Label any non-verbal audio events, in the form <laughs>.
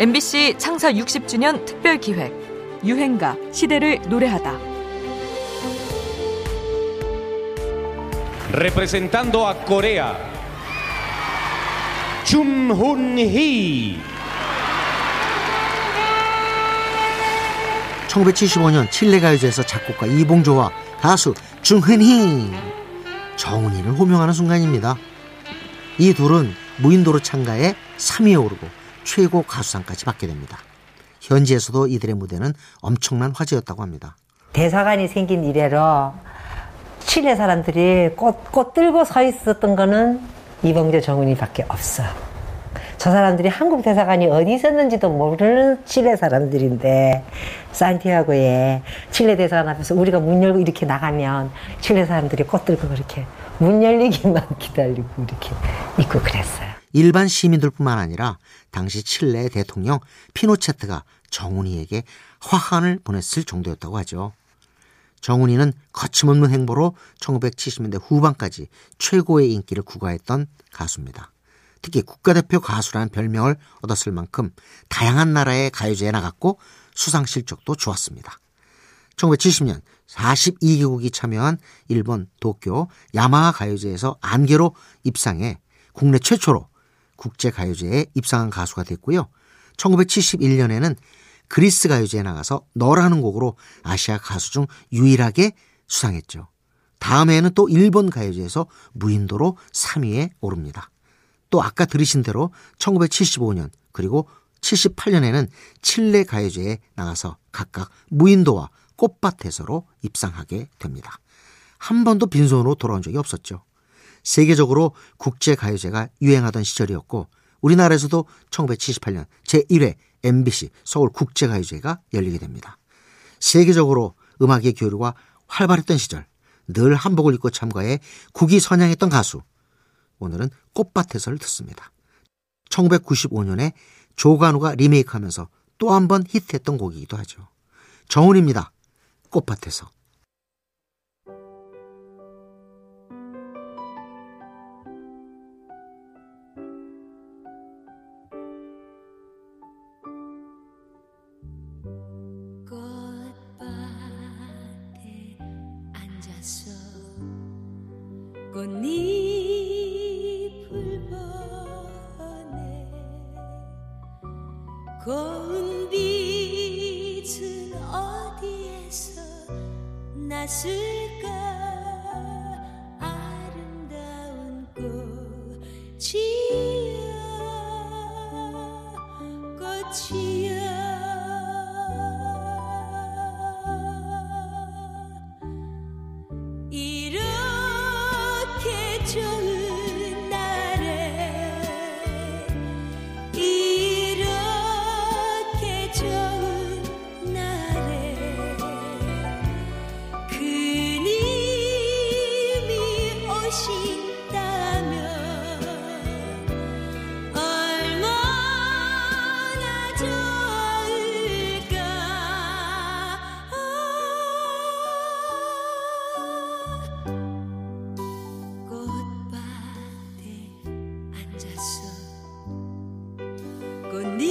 MBC 창사 60주년 특별 기획 유행가 시대를 노래하다. Representando a Corea, Chum Hun Hee. 1975년 칠레 가요제에서 작곡가 이봉조와 가수 중흔희 정훈이를 호명하는 순간입니다. 이 둘은 무인도로 참가해 3위에 오르고 최고 가수상까지 받게 됩니다. 현지에서도 이들의 무대는 엄청난 화제였다고 합니다. 대사관이 생긴 이래로 칠레 사람들이 꽃, 꽃 들고 서 있었던 거는 이봉조 정훈이 밖에 없어. 저 사람들이 한국 대사관이 어디 있었는지도 모르는 칠레 사람들인데 산티아고에 칠레 대사관 앞에서 우리가 문 열고 이렇게 나가면 칠레 사람들이 꽃 들고 그렇게 문 열리기만 <laughs> 기다리고 이렇게 있고 그랬어요. 일반 시민들뿐만 아니라 당시 칠레 대통령 피노체트가 정훈이에게 화환을 보냈을 정도였다고 하죠. 정훈이는 거침없는 행보로 1970년대 후반까지 최고의 인기를 구가했던 가수입니다. 특히 국가대표 가수라는 별명을 얻었을 만큼 다양한 나라의 가요제에 나갔고 수상 실적도 좋았습니다. 1970년 42개국이 참여한 일본 도쿄 야마하 가요제에서 안개로 입상해 국내 최초로 국제가요제에 입상한 가수가 됐고요. 1971년에는 그리스 가요제에 나가서 너라는 곡으로 아시아 가수 중 유일하게 수상했죠. 다음 해에는 또 일본 가요제에서 무인도로 3위에 오릅니다. 또 아까 들으신 대로 1975년 그리고 78년에는 칠레 가요제에 나가서 각각 무인도와 꽃밭에서로 입상하게 됩니다. 한 번도 빈손으로 돌아온 적이 없었죠. 세계적으로 국제 가요제가 유행하던 시절이었고 우리나라에서도 1978년 제1회 MBC 서울 국제 가요제가 열리게 됩니다. 세계적으로 음악의 교류가 활발했던 시절 늘 한복을 입고 참가해 국위 선양했던 가수 오늘은 꽃밭에서를 듣습니다. 1995년에 조간우가 리메이크하면서 또 한 번 히트했던 곡이기도 하죠. 정훈입니다. 꽃밭에서. 꽃잎을 보네 고운 빛은 어디에서 났을까? 아름다운 꽃이여 꽃이여 오신다면 얼마나 좋을까? 꽃밭에 앉아서 꽃잎을